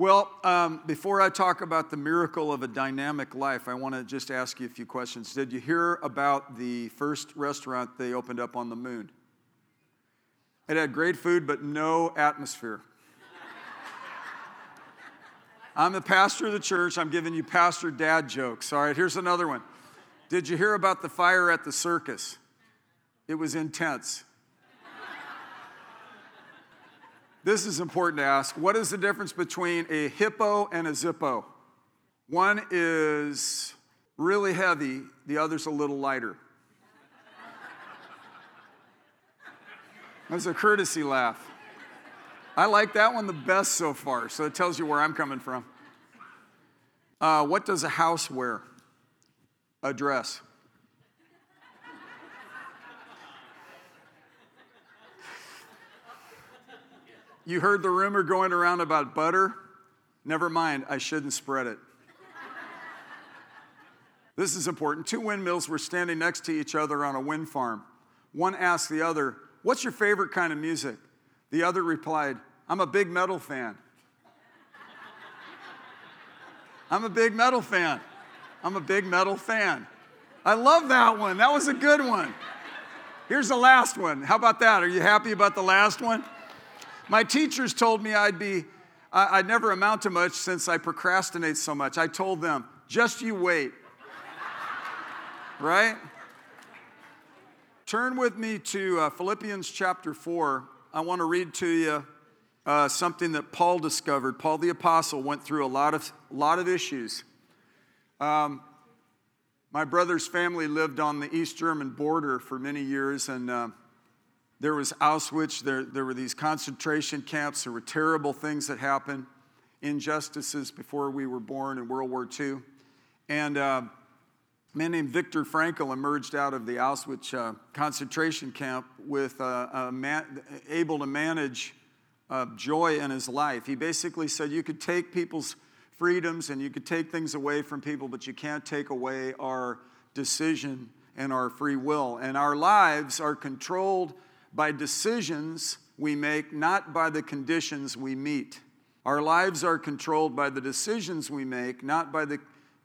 Well, um, before I talk about the miracle of a dynamic life, I want to just ask you a few questions. Did you hear about the first restaurant they opened up on the moon? It had great food, but no atmosphere. I'm the pastor of the church. I'm giving you pastor dad jokes. All right, here's another one. Did you hear about the fire at the circus? It was intense. This is important to ask. What is the difference between a hippo and a zippo? One is really heavy, the other's a little lighter. That's a courtesy laugh. I like that one the best so far, so it tells you where I'm coming from. Uh, what does a house wear? A dress. You heard the rumor going around about butter? Never mind, I shouldn't spread it. this is important. Two windmills were standing next to each other on a wind farm. One asked the other, What's your favorite kind of music? The other replied, I'm a big metal fan. I'm a big metal fan. I'm a big metal fan. I love that one. That was a good one. Here's the last one. How about that? Are you happy about the last one? My teachers told me I'd be, I'd never amount to much since I procrastinate so much. I told them, just you wait. right? Turn with me to uh, Philippians chapter 4. I want to read to you uh, something that Paul discovered. Paul the Apostle went through a lot of, lot of issues. Um, my brother's family lived on the East German border for many years, and uh, there was Auschwitz, there, there were these concentration camps, there were terrible things that happened, injustices before we were born in World War II. And uh, a man named Viktor Frankl emerged out of the Auschwitz uh, concentration camp with uh, man, able to manage uh, joy in his life. He basically said you could take people's freedoms and you could take things away from people, but you can't take away our decision and our free will. And our lives are controlled by decisions we make, not by the conditions we meet. Our lives are controlled by the decisions we make, not by the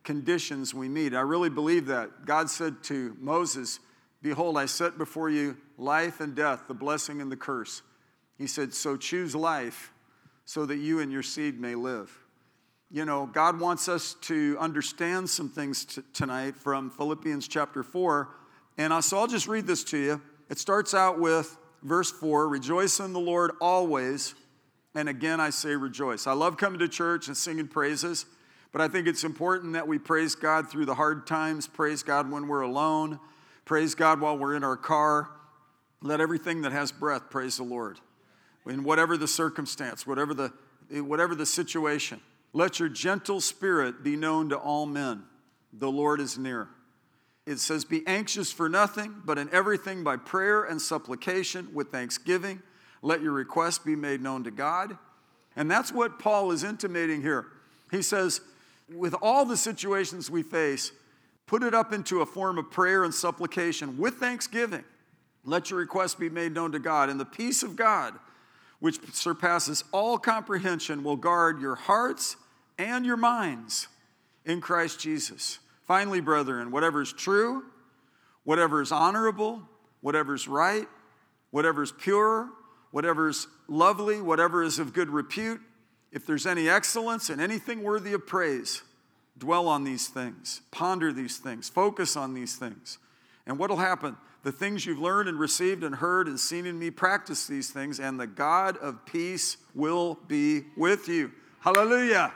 conditions we meet. I really believe that. God said to Moses, Behold, I set before you life and death, the blessing and the curse. He said, So choose life so that you and your seed may live. You know, God wants us to understand some things t- tonight from Philippians chapter 4. And so I'll just read this to you. It starts out with verse 4 Rejoice in the Lord always. And again, I say rejoice. I love coming to church and singing praises, but I think it's important that we praise God through the hard times, praise God when we're alone, praise God while we're in our car. Let everything that has breath praise the Lord. In whatever the circumstance, whatever the, whatever the situation, let your gentle spirit be known to all men. The Lord is near. It says, Be anxious for nothing, but in everything by prayer and supplication with thanksgiving, let your requests be made known to God. And that's what Paul is intimating here. He says, with all the situations we face, put it up into a form of prayer and supplication with thanksgiving. Let your requests be made known to God, and the peace of God, which surpasses all comprehension, will guard your hearts and your minds in Christ Jesus. Finally, brethren, whatever is true, whatever is honorable, whatever is right, whatever is pure, whatever is lovely, whatever is of good repute, if there's any excellence and anything worthy of praise, dwell on these things, ponder these things, focus on these things. And what will happen? The things you've learned and received and heard and seen in me, practice these things, and the God of peace will be with you. Hallelujah.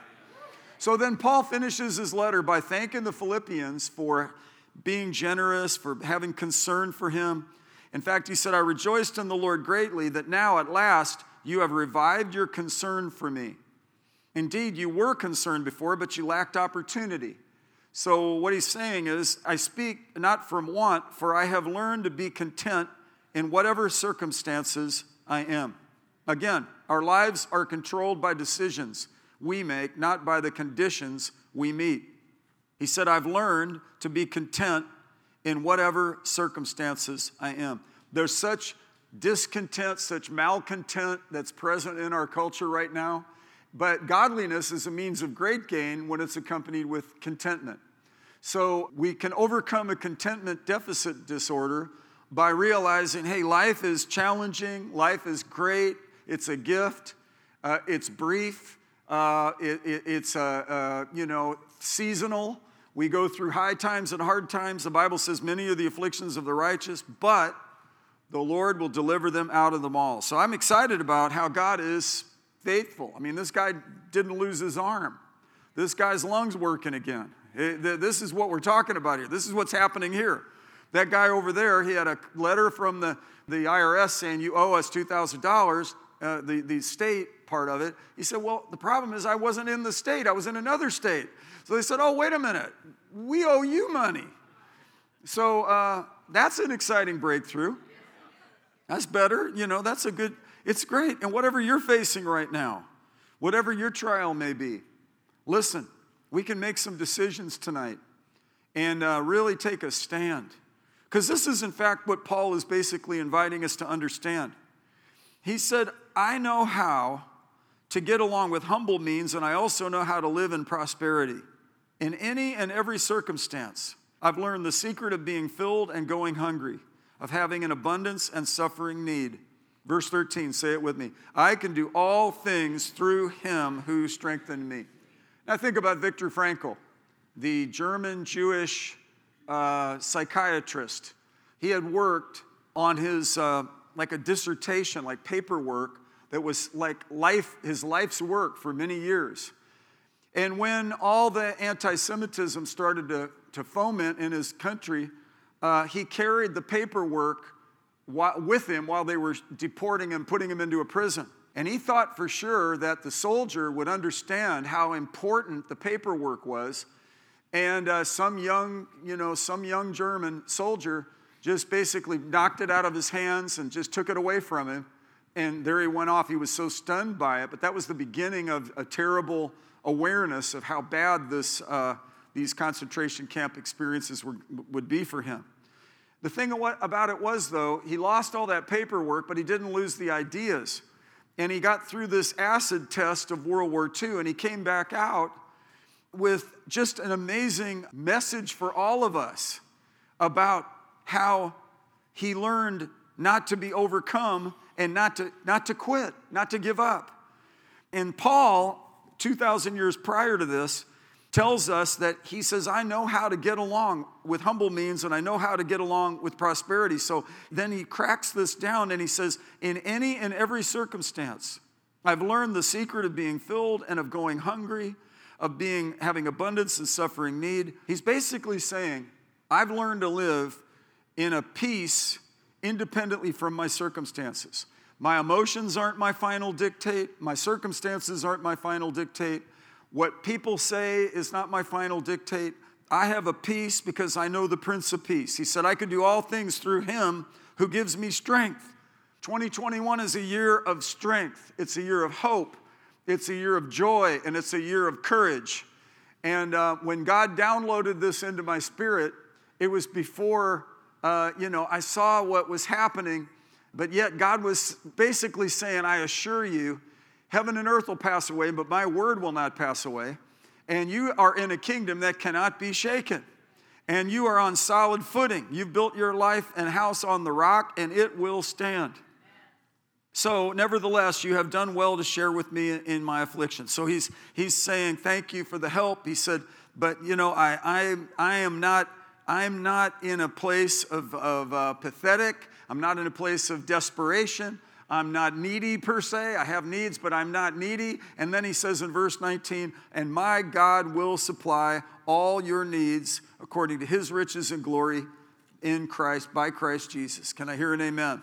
So then Paul finishes his letter by thanking the Philippians for being generous, for having concern for him. In fact, he said, I rejoiced in the Lord greatly that now at last you have revived your concern for me. Indeed, you were concerned before, but you lacked opportunity. So, what he's saying is, I speak not from want, for I have learned to be content in whatever circumstances I am. Again, our lives are controlled by decisions we make, not by the conditions we meet. He said, I've learned to be content in whatever circumstances I am. There's such discontent, such malcontent that's present in our culture right now. But godliness is a means of great gain when it's accompanied with contentment. So we can overcome a contentment deficit disorder by realizing hey, life is challenging, life is great, it's a gift, uh, it's brief, uh, it, it, it's uh, uh you know seasonal. We go through high times and hard times. The Bible says many are the afflictions of the righteous, but the Lord will deliver them out of them all. So I'm excited about how God is faithful. I mean, this guy didn't lose his arm. This guy's lungs working again. This is what we're talking about here. This is what's happening here. That guy over there, he had a letter from the, the IRS saying, You owe us $2,000, uh, the, the state part of it. He said, Well, the problem is I wasn't in the state, I was in another state. So they said, Oh, wait a minute, we owe you money. So uh, that's an exciting breakthrough. That's better. You know, that's a good, it's great. And whatever you're facing right now, whatever your trial may be, listen, we can make some decisions tonight and uh, really take a stand. Because this is, in fact, what Paul is basically inviting us to understand. He said, I know how to get along with humble means, and I also know how to live in prosperity. In any and every circumstance, I've learned the secret of being filled and going hungry, of having an abundance and suffering need. Verse 13, say it with me. I can do all things through him who strengthened me. Now think about Viktor Frankl, the German Jewish uh, psychiatrist. He had worked on his, uh, like a dissertation, like paperwork that was like life, his life's work for many years. And when all the anti Semitism started to, to foment in his country, uh, he carried the paperwork with him while they were deporting him, putting him into a prison. And he thought for sure that the soldier would understand how important the paperwork was. And uh, some young, you know, some young German soldier just basically knocked it out of his hands and just took it away from him. And there he went off. He was so stunned by it. But that was the beginning of a terrible awareness of how bad this, uh, these concentration camp experiences were, would be for him. The thing about it was, though, he lost all that paperwork, but he didn't lose the ideas and he got through this acid test of World War II, and he came back out with just an amazing message for all of us about how he learned not to be overcome and not to, not to quit, not to give up. And Paul, 2,000 years prior to this, tells us that he says, I know how to get along with humble means and I know how to get along with prosperity. So then he cracks this down and he says, In any and every circumstance, I've learned the secret of being filled and of going hungry, of being having abundance and suffering need. He's basically saying, I've learned to live in a peace independently from my circumstances. My emotions aren't my final dictate, my circumstances aren't my final dictate. What people say is not my final dictate. I have a peace because I know the Prince of Peace. He said, I can do all things through him who gives me strength. 2021 is a year of strength, it's a year of hope, it's a year of joy, and it's a year of courage. And uh, when God downloaded this into my spirit, it was before, uh, you know, I saw what was happening, but yet God was basically saying, I assure you, Heaven and earth will pass away, but my word will not pass away. And you are in a kingdom that cannot be shaken. And you are on solid footing. You've built your life and house on the rock, and it will stand. So, nevertheless, you have done well to share with me in my affliction. So he's he's saying, Thank you for the help. He said, But you know, I I I am not I'm not in a place of, of uh, pathetic. I'm not in a place of desperation. I'm not needy per se. I have needs, but I'm not needy. And then he says in verse 19, and my God will supply all your needs according to his riches and glory in Christ, by Christ Jesus. Can I hear an amen? amen.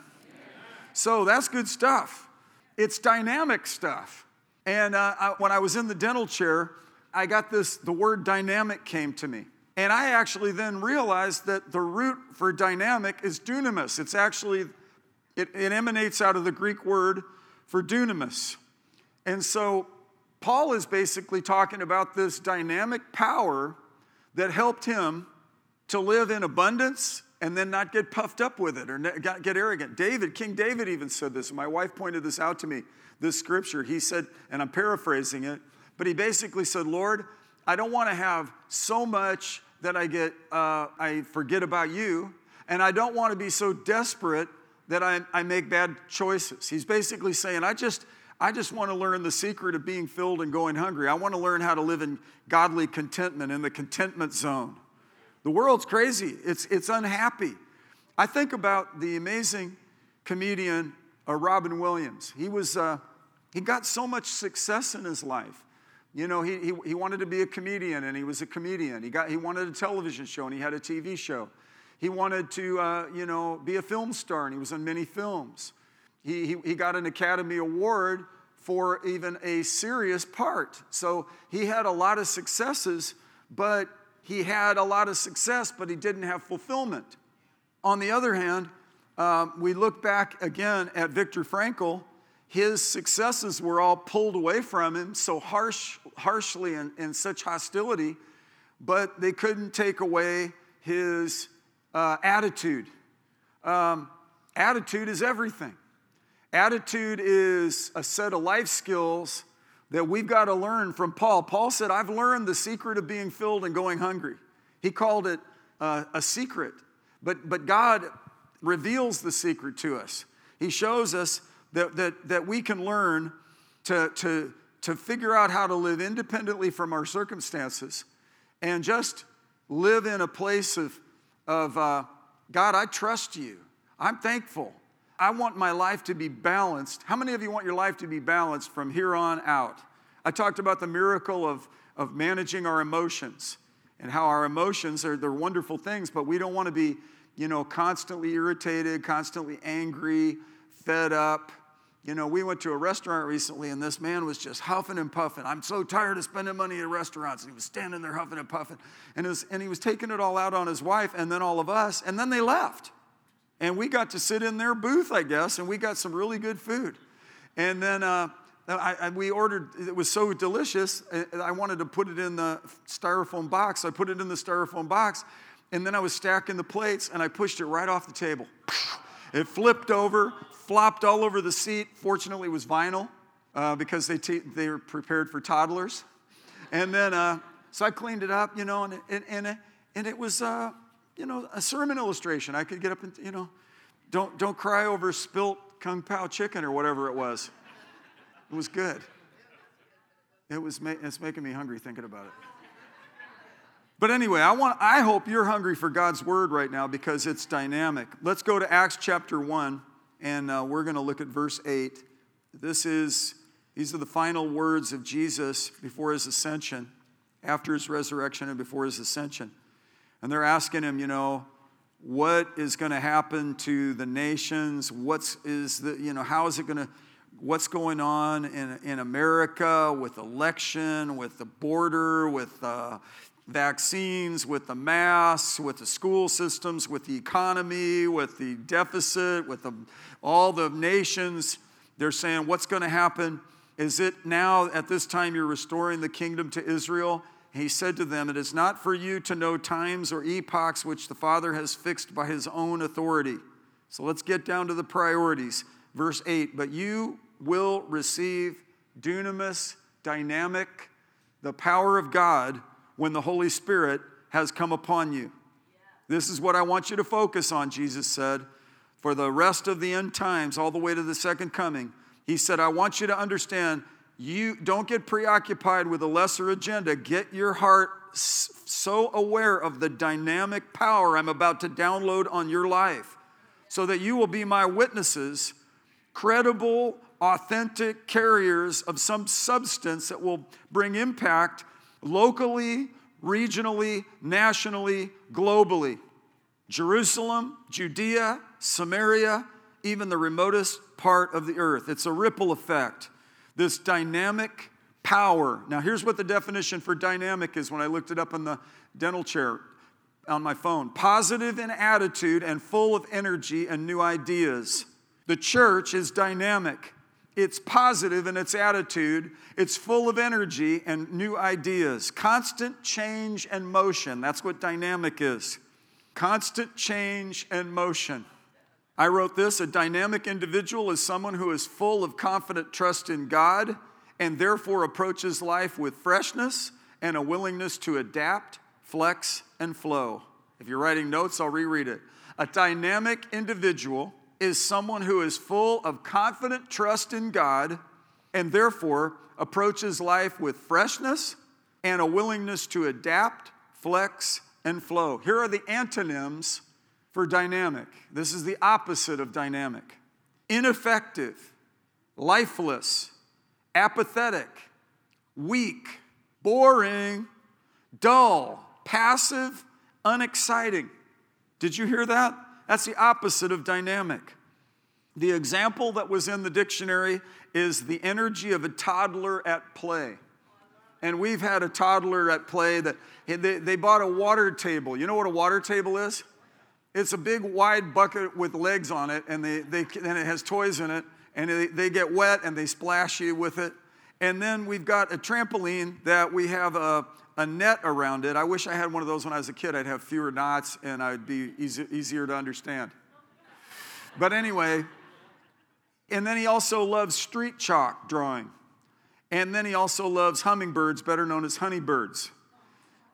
So that's good stuff. It's dynamic stuff. And uh, I, when I was in the dental chair, I got this, the word dynamic came to me. And I actually then realized that the root for dynamic is dunamis. It's actually it, it emanates out of the Greek word for dunamis. And so Paul is basically talking about this dynamic power that helped him to live in abundance and then not get puffed up with it or get arrogant. David, King David even said this. My wife pointed this out to me, this scripture. He said, and I'm paraphrasing it, but he basically said, Lord, I don't want to have so much that I get, uh, I forget about you, and I don't want to be so desperate that I, I make bad choices. He's basically saying, I just, I just want to learn the secret of being filled and going hungry. I want to learn how to live in godly contentment in the contentment zone. The world's crazy, it's, it's unhappy. I think about the amazing comedian uh, Robin Williams. He, was, uh, he got so much success in his life. You know, he, he, he wanted to be a comedian and he was a comedian. He, got, he wanted a television show and he had a TV show. He wanted to, uh, you know, be a film star and he was in many films. He, he, he got an Academy Award for even a serious part. So he had a lot of successes, but he had a lot of success, but he didn't have fulfillment. On the other hand, um, we look back again at Viktor Frankl. His successes were all pulled away from him so harsh, harshly and, and such hostility, but they couldn't take away his uh, attitude. Um, attitude is everything. Attitude is a set of life skills that we've got to learn from Paul. Paul said, I've learned the secret of being filled and going hungry. He called it uh, a secret, but, but God reveals the secret to us. He shows us that, that, that we can learn to, to, to figure out how to live independently from our circumstances and just live in a place of, of uh, God, I trust you. I'm thankful. I want my life to be balanced. How many of you want your life to be balanced from here on out? I talked about the miracle of, of managing our emotions and how our emotions are they're wonderful things, but we don't want to be, you know, constantly irritated, constantly angry, fed up. You know, we went to a restaurant recently and this man was just huffing and puffing. I'm so tired of spending money at restaurants. And he was standing there huffing and puffing. And, was, and he was taking it all out on his wife and then all of us. And then they left. And we got to sit in their booth, I guess, and we got some really good food. And then uh, I, I, we ordered, it was so delicious, I wanted to put it in the styrofoam box. I put it in the styrofoam box, and then I was stacking the plates, and I pushed it right off the table. It flipped over, flopped all over the seat. Fortunately, it was vinyl uh, because they, te- they were prepared for toddlers. And then, uh, so I cleaned it up, you know, and, and, and, and it was, uh, you know, a sermon illustration. I could get up and, you know, don't, don't cry over spilt kung pao chicken or whatever it was. It was good. It was, it's making me hungry thinking about it. But anyway, I, want, I hope you're hungry for God's word right now because it's dynamic. Let's go to Acts chapter 1, and uh, we're going to look at verse 8. This is, these are the final words of Jesus before his ascension, after his resurrection and before his ascension. And they're asking him, you know, what is going to happen to the nations? What's is the, you know, how is it going to, what's going on in, in America with election, with the border, with uh, vaccines, with the masks, with the school systems, with the economy, with the deficit, with the, all the nations. They're saying, what's going to happen? Is it now at this time you're restoring the kingdom to Israel? He said to them, It is not for you to know times or epochs which the Father has fixed by his own authority. So let's get down to the priorities. Verse 8 But you will receive dunamis, dynamic, the power of God when the Holy Spirit has come upon you. This is what I want you to focus on, Jesus said, for the rest of the end times, all the way to the second coming. He said, I want you to understand you don't get preoccupied with a lesser agenda. Get your heart so aware of the dynamic power I'm about to download on your life so that you will be my witnesses, credible, authentic carriers of some substance that will bring impact locally, regionally, nationally, globally. Jerusalem, Judea, Samaria, even the remotest part of the earth. It's a ripple effect this dynamic power. Now, here's what the definition for dynamic is when I looked it up in the dental chair on my phone positive in attitude and full of energy and new ideas. The church is dynamic. It's positive in its attitude. It's full of energy and new ideas. Constant change and motion. That's what dynamic is. constant change and motion. I wrote this a dynamic individual is someone who is full of confident trust in God and therefore approaches life with freshness and a willingness to adapt, flex, and flow. If you're writing notes, I'll reread it. A dynamic individual is someone who is full of confident trust in God and therefore approaches life with freshness and a willingness to adapt, flex, and flow. Here are the antonyms for dynamic. This is the opposite of dynamic ineffective, lifeless, apathetic, weak, boring, dull, passive, unexciting. Did you hear that? That's the opposite of dynamic. The example that was in the dictionary is the energy of a toddler at play. And we've had a toddler at play that they, they bought a water table. You know what a water table is? It's a big wide bucket with legs on it, and, they, they, and it has toys in it, and they, they get wet and they splash you with it. And then we've got a trampoline that we have a, a net around it. I wish I had one of those when I was a kid. I'd have fewer knots and I'd be easy, easier to understand. But anyway, and then he also loves street chalk drawing. And then he also loves hummingbirds, better known as honeybirds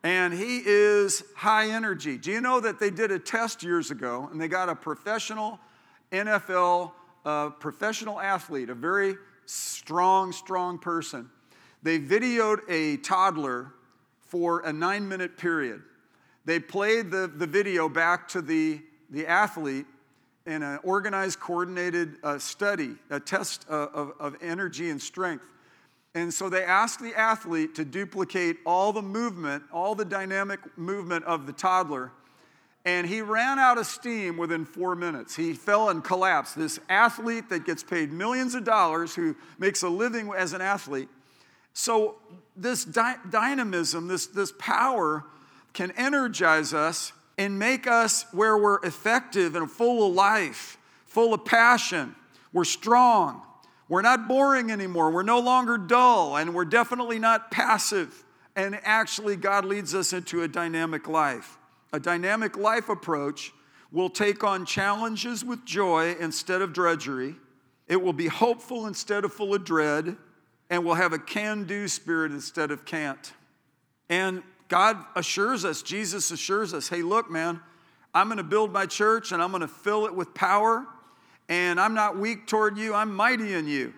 and he is high energy. Do you know that they did a test years ago and they got a professional NFL, uh, professional athlete, a very strong, strong person? They videoed a toddler for a nine minute period. They played the, the video back to the, the athlete in an organized, coordinated uh, study, a test uh, of, of energy and strength. And so they asked the athlete to duplicate all the movement, all the dynamic movement of the toddler. And he ran out of steam within four minutes. He fell and collapsed. This athlete that gets paid millions of dollars, who makes a living as an athlete. So, this dy- dynamism, this, this power, can energize us and make us where we're effective and full of life, full of passion. We're strong. We're not boring anymore. We're no longer dull, and we're definitely not passive. And actually, God leads us into a dynamic life. A dynamic life approach will take on challenges with joy instead of drudgery. It will be hopeful instead of full of dread, and we'll have a can do spirit instead of can't. And God assures us, Jesus assures us, hey, look, man, I'm going to build my church and I'm going to fill it with power and I'm not weak toward you, I'm mighty in you.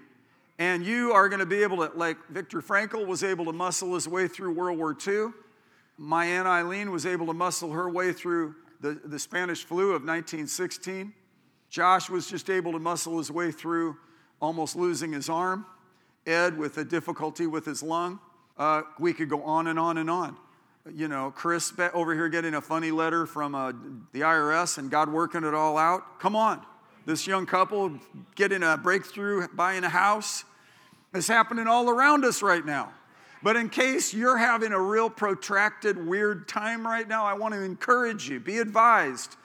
And you are going to be able to, like Viktor Frankl was able to muscle his way through World War II. My Aunt Eileen was able to muscle her way through the, the Spanish flu of 1916. Josh was just able to muscle his way through almost losing his arm. Ed with a difficulty with his lung. Uh, we could go on and on and on. You know, Chris over here getting a funny letter from uh, the IRS and God working it all out. Come on this young couple getting a breakthrough, buying a house. It's happening all around us right now. But in case you're having a real protracted, weird time right now, I want to encourage you be advised.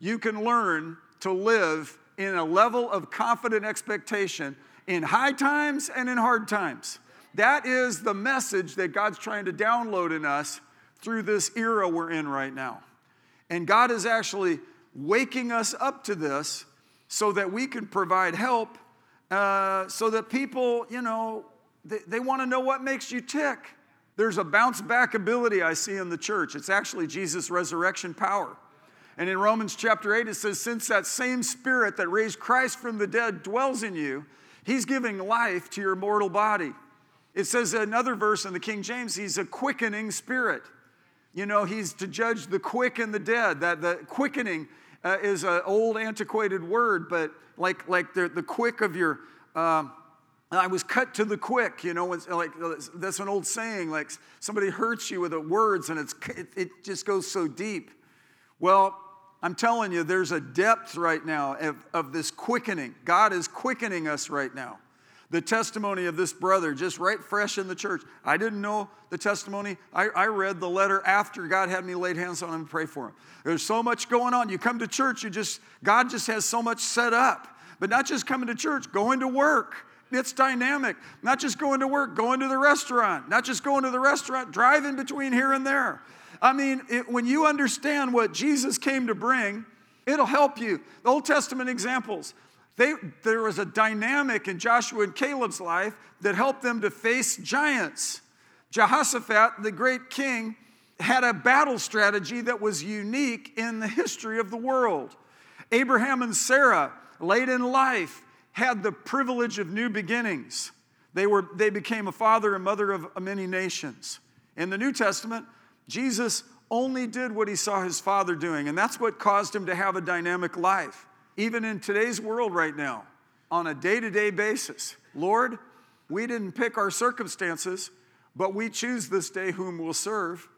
You can learn to live in a level of confident expectation in high times and in hard times. That is the message that God's trying to download in us through this era we're in right now. And God is actually waking us up to this so that we can provide help, uh, so that people, you know, they, they want to know what makes you tick. There's a bounce back ability I see in the church. It's actually Jesus' resurrection power. And in Romans chapter 8, it says, Since that same spirit that raised Christ from the dead dwells in you, he's giving life to your mortal body. It says another verse in the King James, he's a quickening spirit. You know, he's to judge the quick and the dead. That the quickening uh, is an old, antiquated word, but like, like the, the quick of your, um, I was cut to the quick, you know, like that's an old saying, like somebody hurts you with the words and it's, it, it just goes so deep. Well, I'm telling you, there's a depth right now of, of this quickening. God is quickening us right now the testimony of this brother just right fresh in the church. I didn't know the testimony. I, I, read the letter after God had me laid hands on him and pray for him. There's so much going on. You come to church, you just, God just has so much set up. But not just coming to church, going to work. it's dynamic. Not just going to work, going to the restaurant, not just going to the restaurant, driving between here and there. I mean, it, when you understand what Jesus came to bring, it'll help you. The Old Testament examples. They, there was a dynamic in Joshua and Caleb's life that helped them to face giants. Jehoshaphat, the great king, had a battle strategy that was unique in the history of the world. Abraham and Sarah, late in life, had the privilege of new beginnings. They, were, they became a father and mother of many nations. In the New Testament, Jesus only did what he saw his father doing, and that's what caused him to have a dynamic life. Even in today's world right now, on a day to day basis, Lord, we didn't pick our circumstances, but we choose this day whom we'll serve.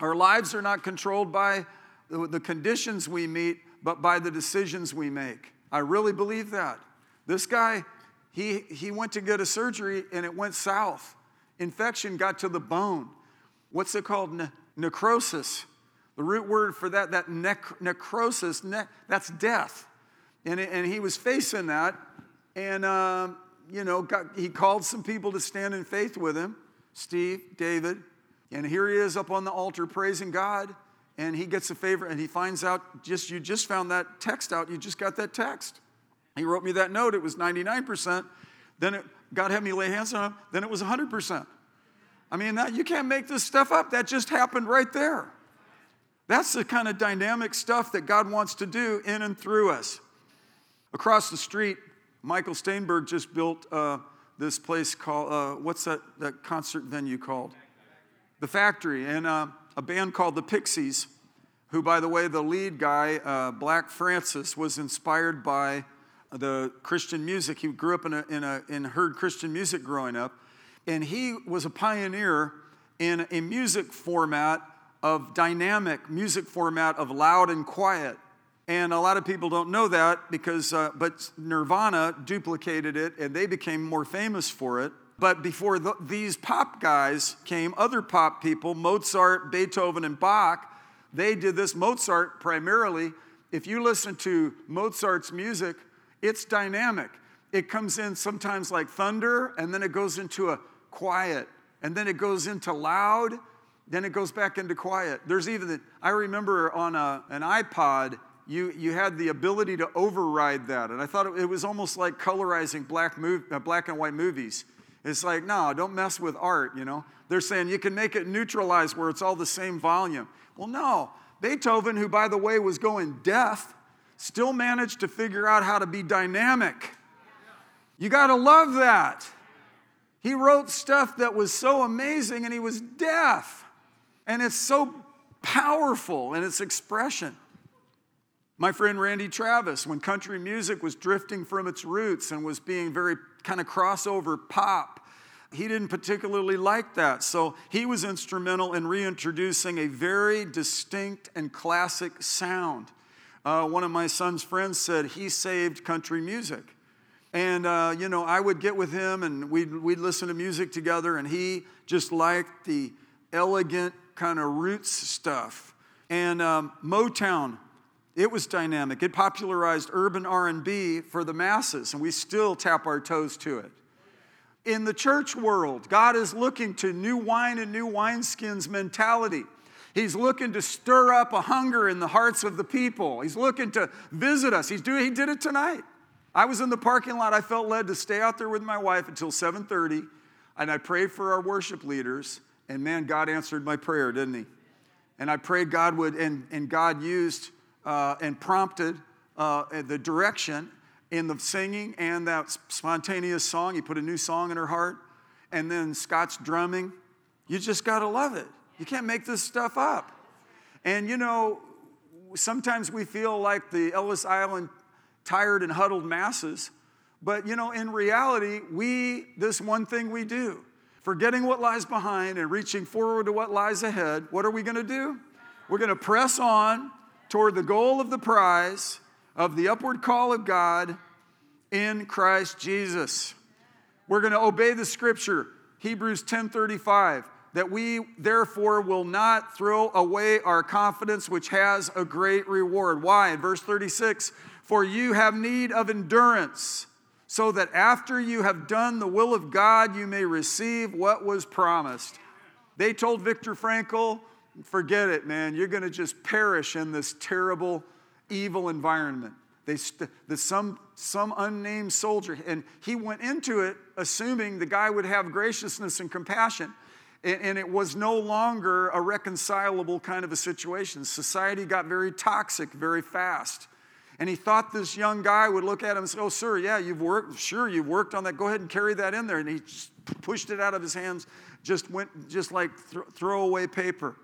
Our lives are not controlled by the conditions we meet, but by the decisions we make. I really believe that. This guy, he, he went to get a surgery and it went south. Infection got to the bone. What's it called? Ne- necrosis. The root word for that, that nec- necrosis, ne- that's death. And, and he was facing that. And, uh, you know, got, he called some people to stand in faith with him Steve, David. And here he is up on the altar praising God. And he gets a favor and he finds out just, you just found that text out. You just got that text. He wrote me that note. It was 99%. Then it, God had me lay hands on him. Then it was 100%. I mean, that, you can't make this stuff up. That just happened right there. That's the kind of dynamic stuff that God wants to do in and through us. Across the street, Michael Staenberg just built uh, this place called, uh, what's that, that concert venue called? The Factory. And uh, a band called the Pixies, who, by the way, the lead guy, uh, Black Francis, was inspired by the Christian music. He grew up in, a, in, a, in heard Christian music growing up and he was a pioneer in a music format of dynamic music format of loud and quiet. And a lot of people don't know that because, uh, but Nirvana duplicated it and they became more famous for it. But before the, these pop guys came, other pop people, Mozart, Beethoven, and Bach, they did this. Mozart primarily, if you listen to Mozart's music, it's dynamic. It comes in sometimes like thunder, and then it goes into a quiet, and then it goes into loud, then it goes back into quiet. There's even, I remember on a, an iPod, you, you had the ability to override that. And I thought it, it was almost like colorizing black, mov, uh, black and white movies. It's like, no, don't mess with art, you know? They're saying you can make it neutralize where it's all the same volume. Well, no. Beethoven, who, by the way, was going deaf, still managed to figure out how to be dynamic. You got to love that. He wrote stuff that was so amazing and he was deaf. And it's so powerful in its expression. My friend Randy Travis, when country music was drifting from its roots and was being very kind of crossover pop, he didn't particularly like that. So he was instrumental in reintroducing a very distinct and classic sound. Uh, one of my son's friends said he saved country music. And, uh, you know, I would get with him and we'd, we'd listen to music together, and he just liked the elegant kind of roots stuff. And um, Motown, it was dynamic. It popularized urban R&B for the masses, and we still tap our toes to it. In the church world, God is looking to new wine and new wineskins mentality. He's looking to stir up a hunger in the hearts of the people. He's looking to visit us. He's doing, he did it tonight. I was in the parking lot. I felt led to stay out there with my wife until 7:30, and I prayed for our worship leaders. And man, God answered my prayer, didn't He? And I prayed God would, and, and God used uh, and prompted uh, the direction in the singing and that spontaneous song. He put a new song in her heart, and then Scott's drumming. You just got to love it. You can't make this stuff up. And you know, sometimes we feel like the Ellis Island tired and huddled masses. But you know, in reality, we, this one thing we do, forgetting what lies behind and reaching forward to what lies ahead, what are we going to do? We're going to press on toward the goal of the prize of the upward call of God in Christ Jesus. We're going to obey the scripture, Hebrews 10:35, that we therefore will not throw away our confidence which has a great reward. Why? In verse 36, for you have need of endurance, so that after you have done the will of God, you may receive what was promised. They told Viktor Frankl, forget it, man, you're going to just perish in this terrible, evil environment. They st- the, some, some unnamed soldier, and he went into it assuming the guy would have graciousness and compassion. And, and it was no longer a reconcilable kind of a situation. Society got very toxic very fast. And he thought this young guy would look at him and say, Oh, sir, yeah, you've worked, sure, you've worked on that. Go ahead and carry that in there. And he pushed it out of his hands, just went, just like th- throwaway paper.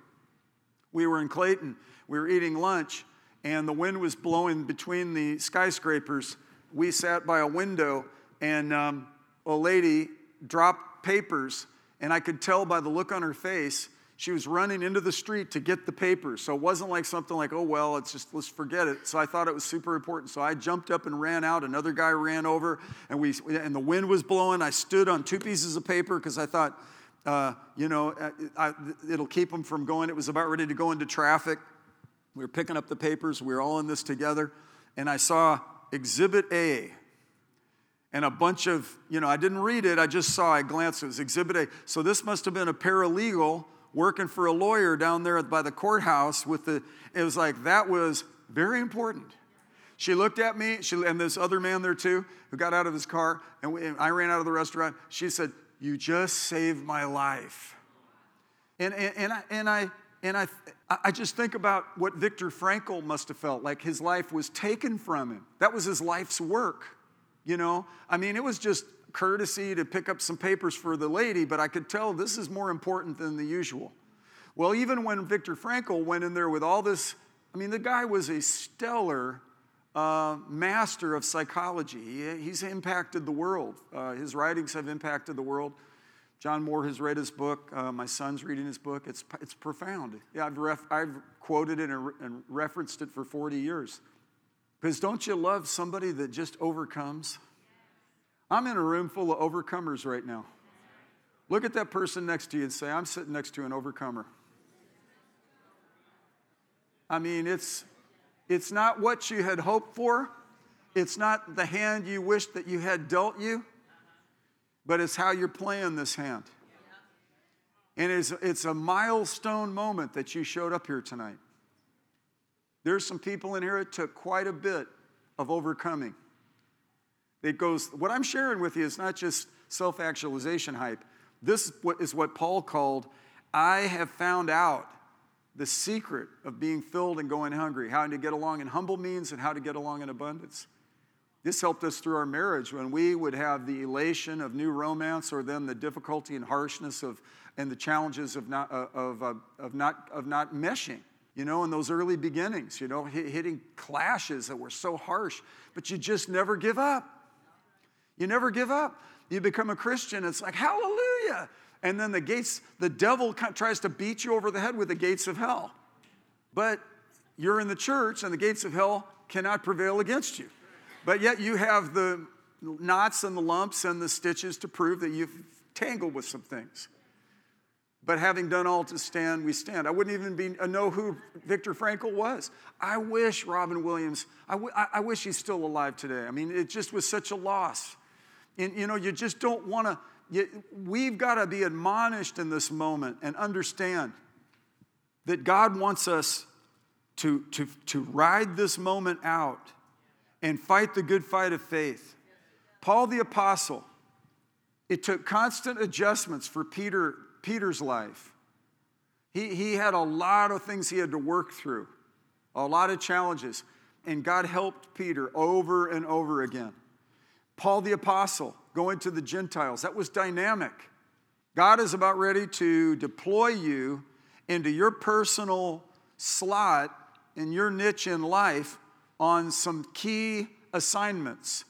We were in Clayton, we were eating lunch, and the wind was blowing between the skyscrapers. We sat by a window, and um, a lady dropped papers, and I could tell by the look on her face she was running into the street to get the papers. So it wasn't like something like, oh, well, it's just, let's forget it. So I thought it was super important. So I jumped up and ran out. Another guy ran over, and, we, and the wind was blowing. I stood on two pieces of paper because I thought, uh, you know, uh, I, it'll keep them from going. It was about ready to go into traffic. We were picking up the papers. We were all in this together. And I saw Exhibit A. And a bunch of, you know, I didn't read it. I just saw, I glanced. It was Exhibit A. So this must have been a paralegal working for a lawyer down there by the courthouse with the, it was like, that was very important. She looked at me, she, and this other man there too, who got out of his car, and, we, and I ran out of the restaurant. She said, You just saved my life. And, and, and, I, and, I, and I, I just think about what Viktor Frankl must have felt like his life was taken from him. That was his life's work, you know? I mean, it was just courtesy to pick up some papers for the lady, but I could tell this is more important than the usual. Well, even when Viktor Frankl went in there with all this, I mean, the guy was a stellar uh, master of psychology. He, he's impacted the world. Uh, his writings have impacted the world. John Moore has read his book. Uh, my son's reading his book. It's, it's profound. Yeah, I've, ref, I've quoted it and, and referenced it for 40 years. Because don't you love somebody that just overcomes? I'm in a room full of overcomers right now. Look at that person next to you and say, I'm sitting next to an overcomer. I mean, it's, it's not what you had hoped for, it's not the hand you wished that you had dealt you, but it's how you're playing this hand. And it's, it's a milestone moment that you showed up here tonight. There's some people in here it took quite a bit of overcoming. It goes, what I'm sharing with you is not just self actualization hype. This is what Paul called, I have found out the secret of being filled and going hungry, how to get along in humble means and how to get along in abundance. This helped us through our marriage when we would have the elation of new romance or then the difficulty and harshness of and the challenges of not, uh, of, uh, of, not, of not meshing, you know, in those early beginnings, you know, hitting clashes that were so harsh, but you just never give up. You never give up. You become a Christian, it's like, hallelujah. And then the gates, the devil tries to beat you over the head with the gates of hell. But you're in the church, and the gates of hell cannot prevail against you. But yet you have the knots and the lumps and the stitches to prove that you've tangled with some things. But having done all to stand, we stand. I wouldn't even be, uh, know who Viktor Frankl was. I wish Robin Williams, I, w- I wish he's still alive today. I mean, it just was such a loss. And you know, you just don't want to, we've got to be admonished in this moment and understand that God wants us to, to, to ride this moment out and fight the good fight of faith. Paul the Apostle, it took constant adjustments for Peter, Peter's life. He, he had a lot of things he had to work through, a lot of challenges, and God helped Peter over and over again. Paul the Apostle going to the Gentiles. That was dynamic. God is about ready to deploy you into your personal slot in your niche in life on some key assignments.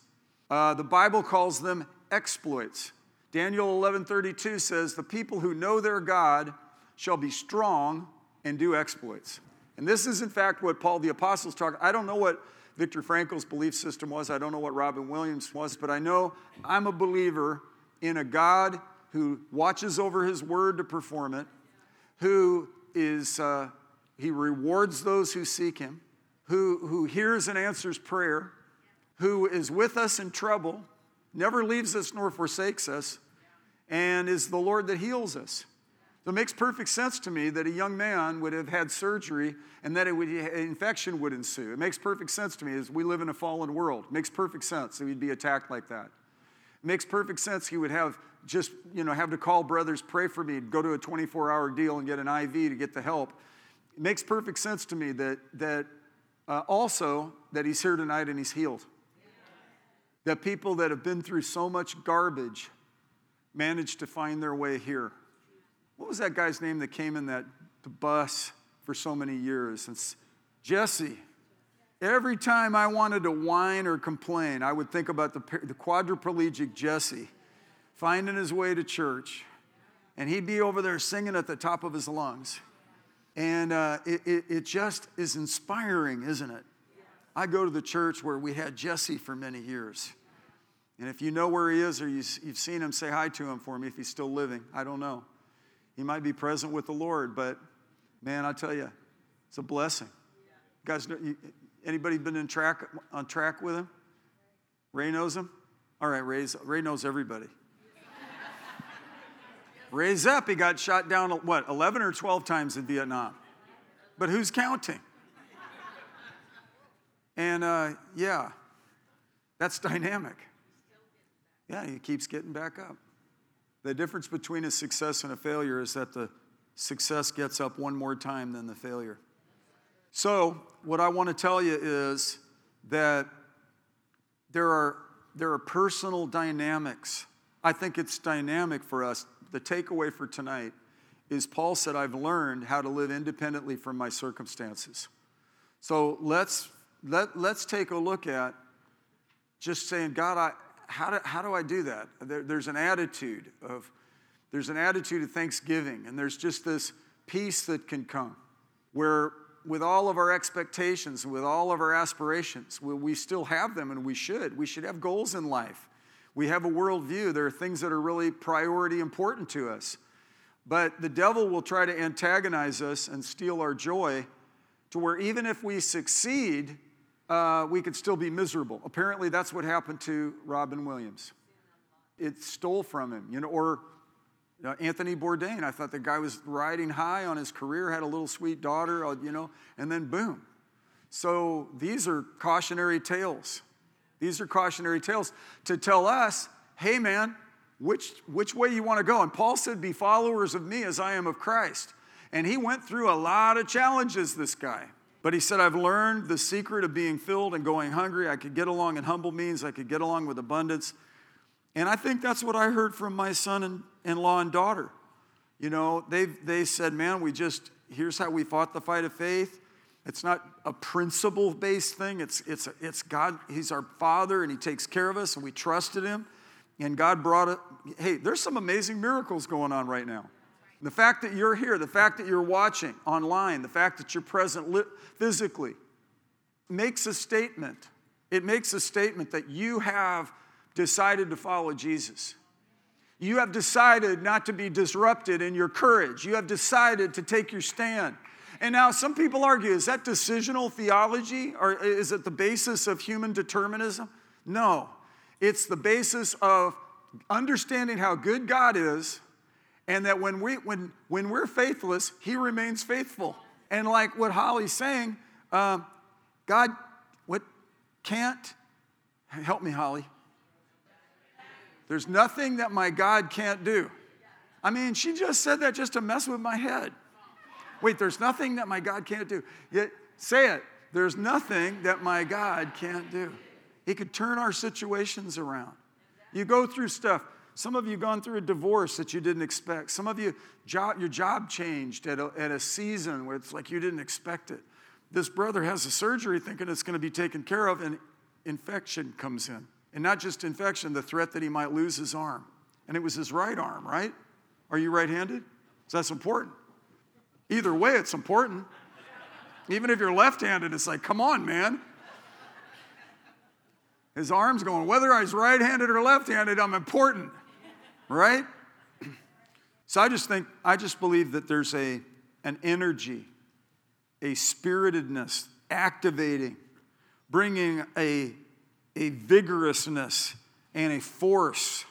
Uh, the Bible calls them exploits. Daniel 11:32 says, "The people who know their God shall be strong and do exploits." And this is in fact what Paul the apostle is talking. I don't know what Viktor Frankl's belief system was. I don't know what Robin Williams was, but I know I'm a believer in a God who watches over his word to perform it, who is, uh, he rewards those who seek him, who, who hears and answers prayer, who is with us in trouble, never leaves us nor forsakes us, and is the Lord that heals us. So it makes perfect sense to me that a young man would have had surgery and that would, infection would ensue. It makes perfect sense to me as we live in a fallen world. It makes perfect sense that he'd be attacked like that. It makes perfect sense he would have just, you know, have to call brothers, pray for me, go to a 24 hour deal and get an IV to get the help. It makes perfect sense to me that, that uh, also that he's here tonight and he's healed. That people that have been through so much garbage managed to find their way here. What was that guy's name that came in that bus for so many years? It's Jesse. Every time I wanted to whine or complain, I would think about the, the quadriplegic Jesse finding his way to church, and he'd be over there singing at the top of his lungs. And uh, it, it, it just is inspiring, isn't it? I go to the church where we had Jesse for many years. And if you know where he is or you've seen him, say hi to him for me if he's still living. I don't know. He might be present with the Lord, but man, I tell you, it's a blessing. Guys, anybody been in track on track with him? Ray knows him. All right, Ray's, Ray knows everybody. Ray's up. He got shot down, what, 11 or 12 times in Vietnam. But who's counting? And uh, yeah, that's dynamic. Yeah, he keeps getting back up. The difference between a success and a failure is that the success gets up one more time than the failure. So, what I want to tell you is that there are, there are personal dynamics. I think it's dynamic for us. The takeaway for tonight is Paul said, I've learned how to live independently from my circumstances. So let's, let, let's take a look at just saying, God, I, how do, how do I do that? There, there's an attitude of, there's an attitude of thanksgiving, and there's just this peace that can come where with all of our expectations, with all of our aspirations, we, we still have them and we should. We should have goals in life. We have a worldview. There are things that are really priority important to us. But the devil will try to antagonize us and steal our joy to where even if we succeed, uh, we could still be miserable. Apparently, that's what happened to Robin Williams. It stole from him, you know, or you know, Anthony Bourdain. I thought the guy was riding high on his career, had a little sweet daughter, uh, you know, and then boom. So these are cautionary tales. These are cautionary tales to tell us, hey man, which, which way you want to go. And Paul said, be followers of me as I am of Christ. And he went through a lot of challenges, this guy. But he said, I've learned the secret of being filled and going hungry. I could get along in humble means, I could get along with abundance. And I think that's what I heard from my son and in law and daughter. You know, they, they said, man, we just, here's how we fought the fight of faith. It's not a principle based thing, it's, it's, it's God, He's our Father and He takes care of us and we trusted Him. And God brought it. Hey, there's some amazing miracles going on right now. The fact that you're here, the fact that you're watching online, the fact that you're present physically makes a statement. It makes a statement that you have decided to follow Jesus. You have decided not to be disrupted in your courage. You have decided to take your stand. And now some people argue is that decisional theology or is it the basis of human determinism? No. It's the basis of understanding how good God is and that when, we, when, when we're faithless, He remains faithful. And like what Holly's saying, um, God, what can't, help me, Holly. There's nothing that my God can't do. I mean, she just said that just to mess with my head. Wait, there's nothing that my God can't do. Yet, say it. There's nothing that my God can't do. He could turn our situations around. You go through stuff. Some of you gone through a divorce that you didn't expect. Some of you, job, your job changed at a, at a season where it's like you didn't expect it. This brother has a surgery thinking it's going to be taken care of, and infection comes in. And not just infection, the threat that he might lose his arm. And it was his right arm, right? Are you right handed? So that's important. Either way, it's important. Even if you're left handed, it's like, come on, man. His arm's going, whether I was right handed or left handed, I'm important right? So I just think, I just believe that there's a, an energy, a spiritedness, activating, bringing a, a vigorousness and a force.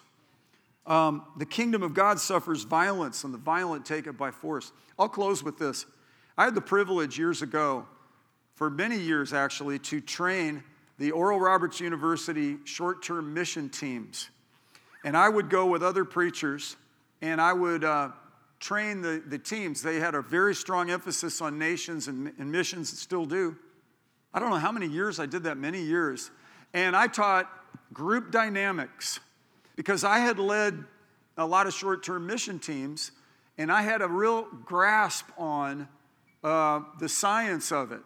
Um, the kingdom of God suffers violence, and the violent take it by force. I'll close with this. I had the privilege years ago, for many years actually, to train the Oral Roberts University short term mission teams. And I would go with other preachers and I would uh, train the, the teams. They had a very strong emphasis on nations and, and missions, still do. I don't know how many years I did that, many years. And I taught group dynamics because I had led a lot of short term mission teams and I had a real grasp on uh, the science of it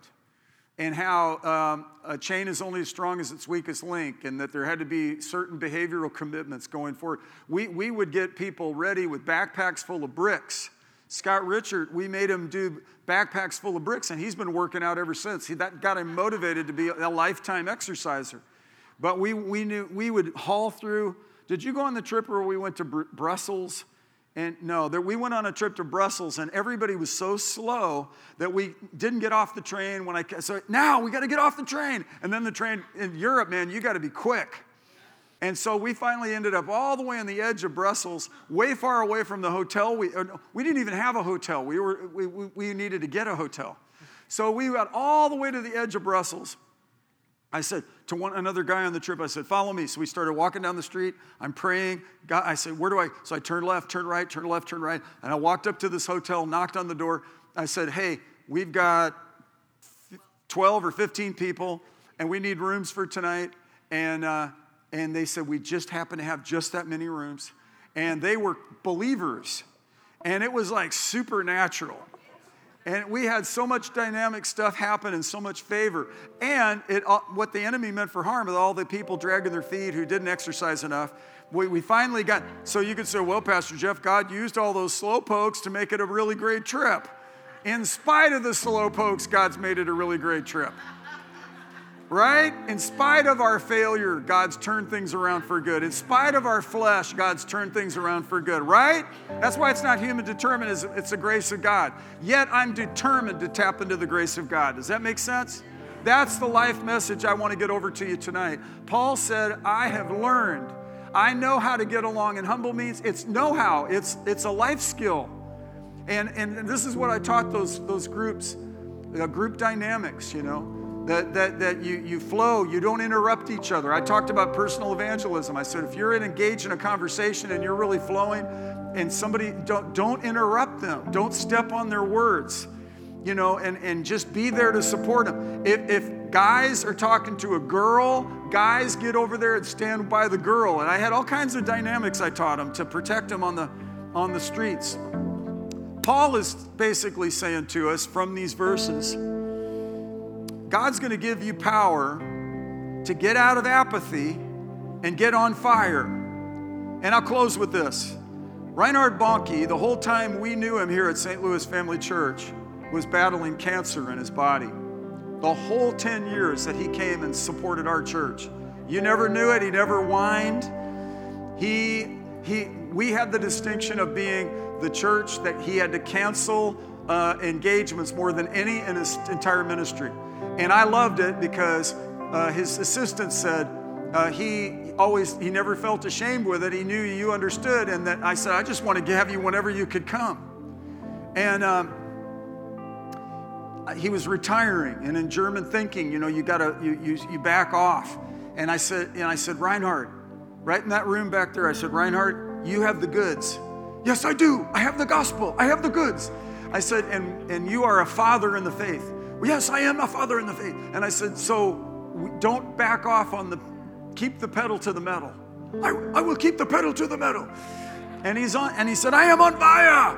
and how um, a chain is only as strong as its weakest link, and that there had to be certain behavioral commitments going forward. We, we would get people ready with backpacks full of bricks. Scott Richard, we made him do backpacks full of bricks, and he's been working out ever since. He, that got him motivated to be a lifetime exerciser. But we, we knew we would haul through. Did you go on the trip where we went to Br- Brussels? And no, there, we went on a trip to Brussels, and everybody was so slow that we didn't get off the train. When I so now we got to get off the train, and then the train in Europe, man, you got to be quick. And so we finally ended up all the way on the edge of Brussels, way far away from the hotel. We, uh, we didn't even have a hotel. We, were, we, we needed to get a hotel. So we got all the way to the edge of Brussels. I said to one another guy on the trip, I said, follow me. So we started walking down the street. I'm praying. God, I said, where do I? So I turned left, turned right, turned left, turned right. And I walked up to this hotel, knocked on the door. I said, hey, we've got 12 or 15 people, and we need rooms for tonight. And, uh, and they said, we just happen to have just that many rooms. And they were believers. And it was like supernatural. And we had so much dynamic stuff happen and so much favor. And it, uh, what the enemy meant for harm with all the people dragging their feet who didn't exercise enough, we, we finally got. So you could say, well, Pastor Jeff, God used all those slow pokes to make it a really great trip. In spite of the slow pokes, God's made it a really great trip right? In spite of our failure, God's turned things around for good. In spite of our flesh, God's turned things around for good, right? That's why it's not human determinism, it's the grace of God. Yet I'm determined to tap into the grace of God. Does that make sense? That's the life message I want to get over to you tonight. Paul said, I have learned. I know how to get along. in humble means it's know how, it's, it's a life skill. And, and, and this is what I taught those, those groups, uh, group dynamics, you know that, that, that you, you flow, you don't interrupt each other. I talked about personal evangelism. I said, if you're engaged in a conversation and you're really flowing, and somebody, don't, don't interrupt them, don't step on their words, you know, and, and just be there to support them. If, if guys are talking to a girl, guys get over there and stand by the girl. And I had all kinds of dynamics I taught them to protect them on the, on the streets. Paul is basically saying to us from these verses, God's going to give you power to get out of apathy and get on fire. And I'll close with this. Reinhard Bonnke, the whole time we knew him here at St. Louis Family Church, was battling cancer in his body. The whole 10 years that he came and supported our church. You never knew it, he never whined. He, he, we had the distinction of being the church that he had to cancel uh, engagements more than any in his entire ministry. And I loved it because uh, his assistant said uh, he always, he never felt ashamed with it. He knew you understood. And that I said, I just want to have you whenever you could come. And um, he was retiring. And in German thinking, you know, you got to, you, you, you back off. And I said, and I said, Reinhard, right in that room back there, I said, Reinhard, you have the goods. Yes, I do. I have the gospel. I have the goods. I said, and, and you are a father in the faith. Well, yes, I am a father in the faith. And I said, so don't back off on the, keep the pedal to the metal. I, I will keep the pedal to the metal. And he's on, and he said, I am on fire.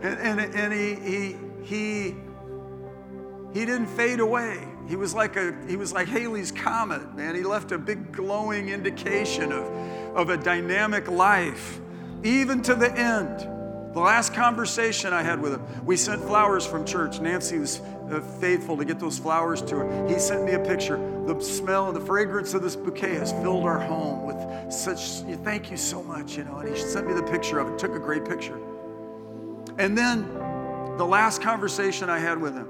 And, and, and he, he, he, he didn't fade away. He was like a, he was like Halley's comet, man. He left a big glowing indication of, of a dynamic life, even to the end. The last conversation I had with him, we sent flowers from church. Nancy was Uh, faithful to get those flowers to her. He sent me a picture. The smell and the fragrance of this bouquet has filled our home with such, thank you so much, you know. And he sent me the picture of it, took a great picture. And then the last conversation I had with him,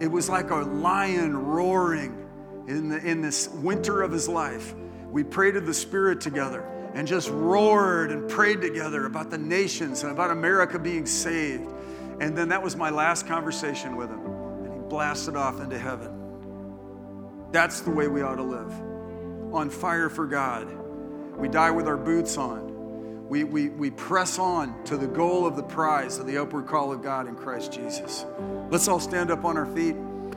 it was like a lion roaring in, the, in this winter of his life. we prayed to the Spirit together and just roared and prayed together about the nations and about America being saved. And then that was my last conversation with him. Blasted off into heaven. That's the way we ought to live on fire for God. We die with our boots on. We, we, we press on to the goal of the prize of the upward call of God in Christ Jesus. Let's all stand up on our feet.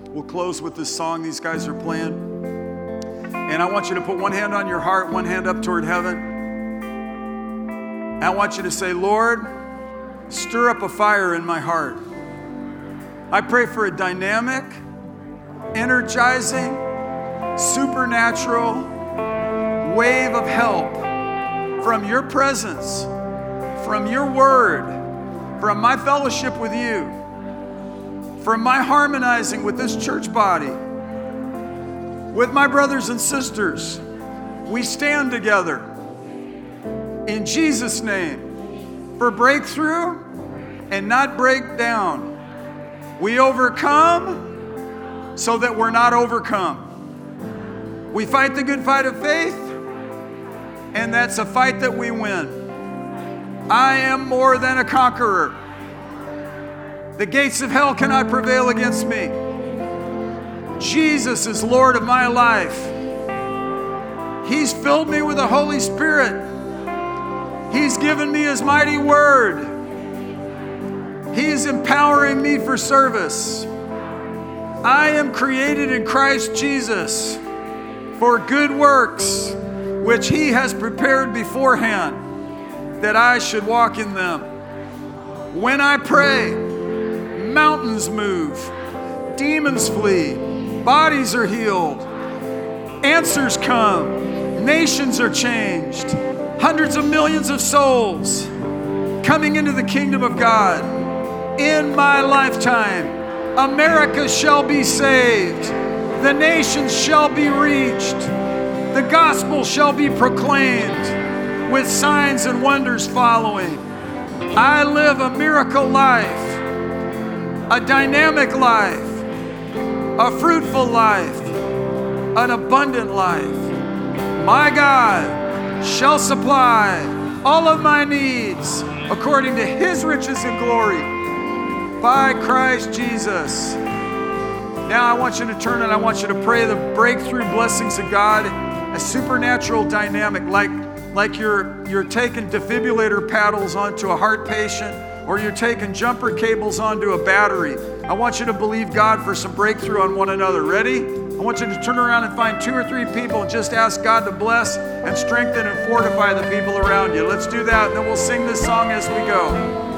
We'll close with this song these guys are playing. And I want you to put one hand on your heart, one hand up toward heaven. I want you to say, Lord, stir up a fire in my heart. I pray for a dynamic, energizing, supernatural wave of help from your presence, from your word, from my fellowship with you, from my harmonizing with this church body, with my brothers and sisters. We stand together in Jesus' name for breakthrough and not break down. We overcome so that we're not overcome. We fight the good fight of faith, and that's a fight that we win. I am more than a conqueror. The gates of hell cannot prevail against me. Jesus is Lord of my life. He's filled me with the Holy Spirit. He's given me His mighty word. He is empowering me for service. I am created in Christ Jesus for good works, which He has prepared beforehand, that I should walk in them. When I pray, mountains move, demons flee, bodies are healed, answers come, nations are changed, hundreds of millions of souls coming into the kingdom of God. In my lifetime, America shall be saved. The nations shall be reached. The gospel shall be proclaimed with signs and wonders following. I live a miracle life, a dynamic life, a fruitful life, an abundant life. My God shall supply all of my needs according to his riches and glory by Christ Jesus. Now I want you to turn and I want you to pray the breakthrough blessings of God, a supernatural dynamic, like, like you're, you're taking defibrillator paddles onto a heart patient or you're taking jumper cables onto a battery. I want you to believe God for some breakthrough on one another. Ready? I want you to turn around and find two or three people and just ask God to bless and strengthen and fortify the people around you. Let's do that, and then we'll sing this song as we go.